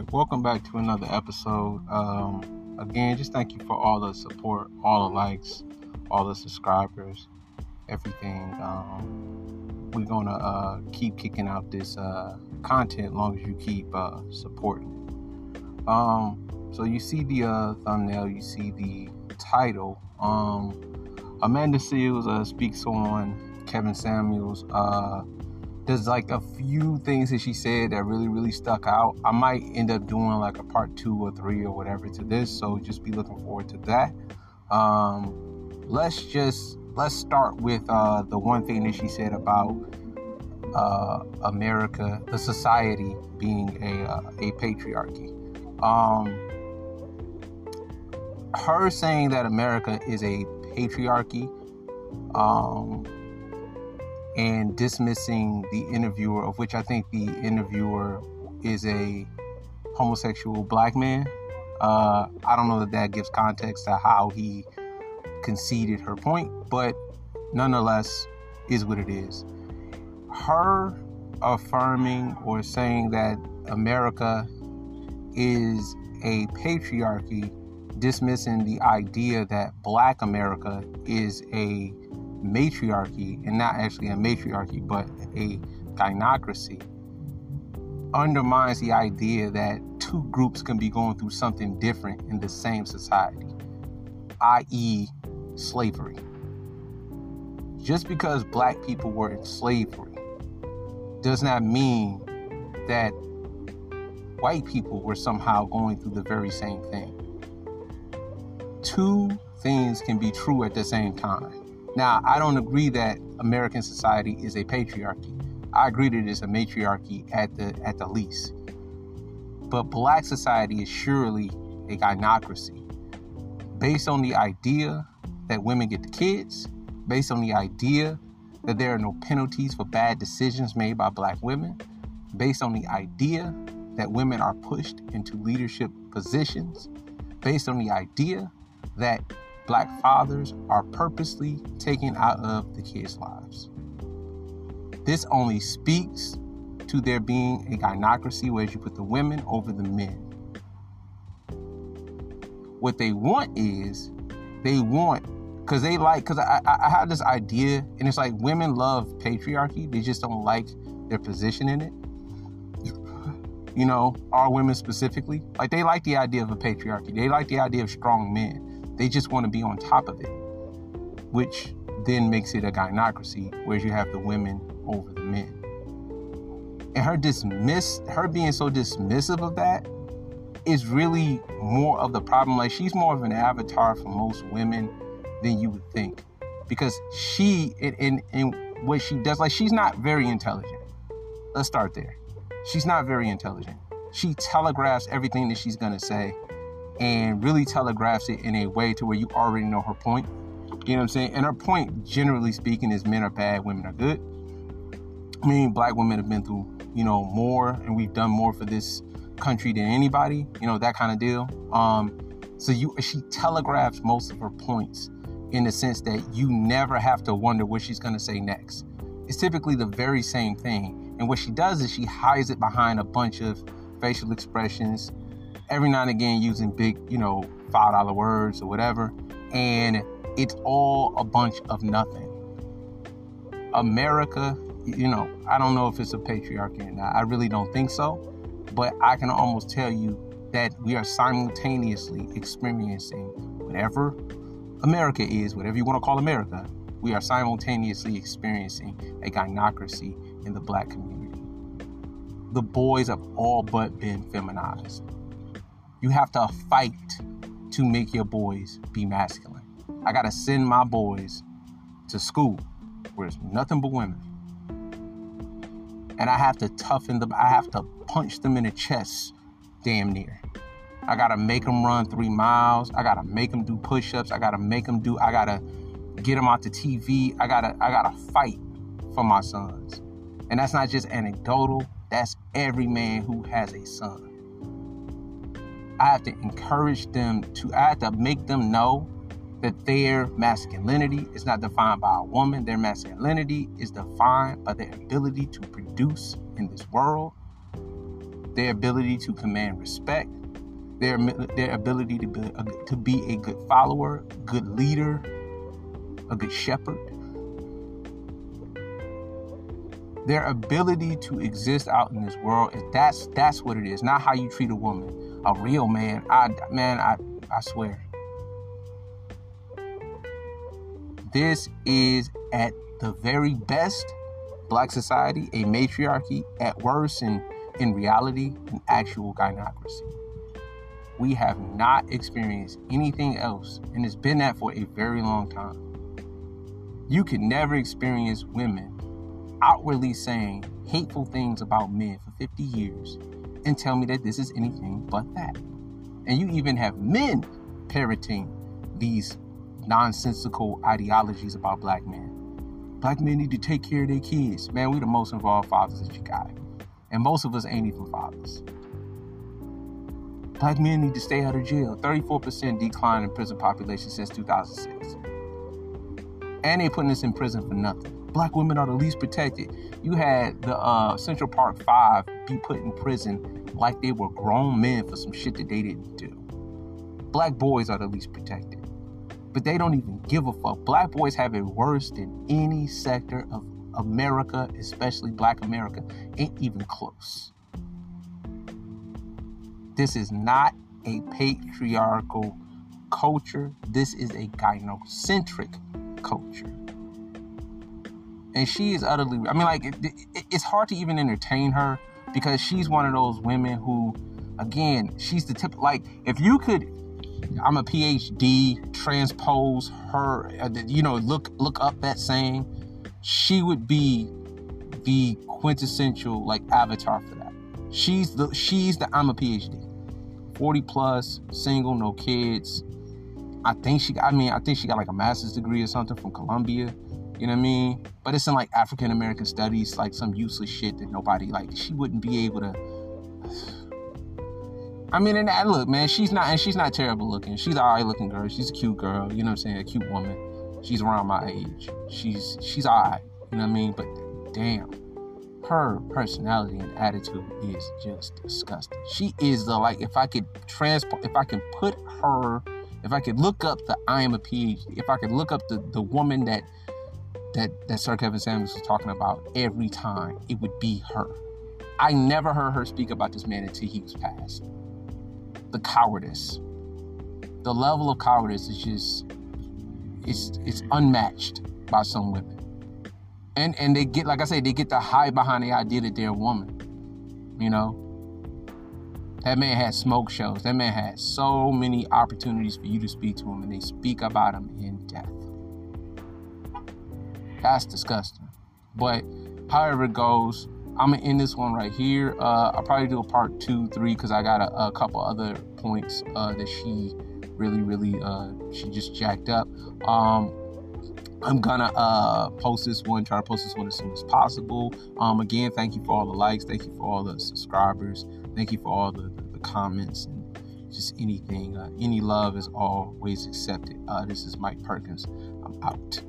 right, welcome back to another episode. Um, again, just thank you for all the support, all the likes, all the subscribers, everything. Um, we're gonna uh, keep kicking out this uh, content long as you keep uh, supporting. Um, so you see the uh, thumbnail, you see the title. Um, Amanda Seales uh, speaks on Kevin Samuels uh, there's like a few things that she said that really really stuck out. I might end up doing like a part two or three or whatever to this so just be looking forward to that. Um, let's just let's start with uh, the one thing that she said about uh, america the society being a, uh, a patriarchy. Um, her saying that america is a patriarchy um, and dismissing the interviewer, of which I think the interviewer is a homosexual black man. Uh, I don't know that that gives context to how he conceded her point, but nonetheless, is what it is. Her affirming or saying that America is a patriarchy, dismissing the idea that black America is a matriarchy, and not actually a matriarchy, but a gynocracy, undermines the idea that two groups can be going through something different in the same society, i.e., slavery. Just because black people were in slavery does not mean that white people were somehow going through the very same thing. Two things can be true at the same time. Now, I don't agree that American society is a patriarchy. I agree that it's a matriarchy at the at the least. But black society is surely a gynocracy. Based on the idea that women get the kids, based on the idea that there are no penalties for bad decisions made by black women, based on the idea that women are pushed into leadership positions, based on the idea that black fathers are purposely taken out of the kids' lives. This only speaks to there being a gynocracy where you put the women over the men. What they want is they want because they like because I, I, I have this idea and it's like women love patriarchy they just don't like their position in it you know our women specifically like they like the idea of a patriarchy they like the idea of strong men they just want to be on top of it, which then makes it a gynocracy, whereas you have the women over the men. And her dismiss, her being so dismissive of that, is really more of the problem. Like she's more of an avatar for most women than you would think, because she in, in what she does, like she's not very intelligent. Let's start there. She's not very intelligent. She telegraphs everything that she's gonna say and really telegraphs it in a way to where you already know her point. You know what I'm saying? And her point, generally speaking, is men are bad, women are good. I mean, black women have been through, you know, more, and we've done more for this country than anybody. You know, that kind of deal. Um, so you, she telegraphs most of her points in the sense that you never have to wonder what she's going to say next. It's typically the very same thing. And what she does is she hides it behind a bunch of facial expressions every now and again using big, you know, five dollar words or whatever, and it's all a bunch of nothing. America, you know, I don't know if it's a patriarchy or not. I really don't think so, but I can almost tell you that we are simultaneously experiencing whatever America is, whatever you want to call America, we are simultaneously experiencing a gynocracy in the black community. The boys have all but been feminized. You have to fight to make your boys be masculine. I gotta send my boys to school where it's nothing but women. And I have to toughen them, I have to punch them in the chest damn near. I gotta make them run three miles. I gotta make them do push-ups. I gotta make them do. I gotta get them out the TV. I gotta. I gotta fight for my sons, and that's not just anecdotal. That's every man who has a son. I have to encourage them to, I have to make them know that their masculinity is not defined by a woman. Their masculinity is defined by their ability to produce in this world their ability to command respect, their their ability to be a, to be a good follower, good leader, a good shepherd. Their ability to exist out in this world that's that's what it is, not how you treat a woman. A real man, I man, I I swear. This is at the very best black society, a matriarchy, at worst and in reality, an actual gynocracy. We have not experienced anything else, and it's been that for a very long time. You can never experience women outwardly saying hateful things about men for 50 years and tell me that this is anything but that. And you even have men parroting these nonsensical ideologies about black men. Black men need to take care of their kids. Man, we the most involved fathers that you got. And most of us ain't even fathers. Black men need to stay out of jail. 34% decline in prison population since 2006. And they putting us in prison for nothing. Black women are the least protected. You had the uh, Central Park Five be put in prison like they were grown men for some shit that they didn't do. Black boys are the least protected. But they don't even give a fuck. Black boys have it worse than any sector of America, especially black America, ain't even close. This is not a patriarchal culture. This is a gynocentric culture. And she is utterly, I mean, like, it, it, it's hard to even entertain her because she's one of those women who, again, she's the tip, like, if you could I'm a PhD, transpose her, uh, you know, look look up that saying, she would be the quintessential like avatar for that. She's the she's the I'm a PhD. 40 plus, single, no kids. I think she I mean, I think she got like a master's degree or something from Columbia. You know what I mean? But it's in like African American studies, like some useless shit that nobody like she wouldn't be able to I mean, and that look, man, she's not, and she's not terrible looking. She's all right looking girl. She's a cute girl. You know what I'm saying? A cute woman. She's around my age. She's she's all right. You know what I mean? But damn, her personality and attitude is just disgusting. She is the like, if I could transport, if I can put her, if I could look up the I am a PhD, if I could look up the the woman that that that Sir Kevin Samuels was talking about every time, it would be her. I never heard her speak about this man until he was passed the cowardice. The level of cowardice is just it's it's unmatched by some women. And and they get like I say, they get to hide behind the idea that they're a woman. You know? That man had smoke shows. That man had so many opportunities for you to speak to him, and they speak about him in death. That's disgusting. But however it goes, I'm gonna end this one right here. Uh, I'll probably do a part two, three, because I got a, a, couple other points uh, that she really, really, uh, she just jacked up. Um, I'm gonna uh, post this one, try to post this one as soon as possible. Um, again, thank you for all the likes, thank you for all the subscribers, thank you for all the, the, comments and just anything. Uh, any love is always accepted. Uh, this is Mike Perkins. I'm out.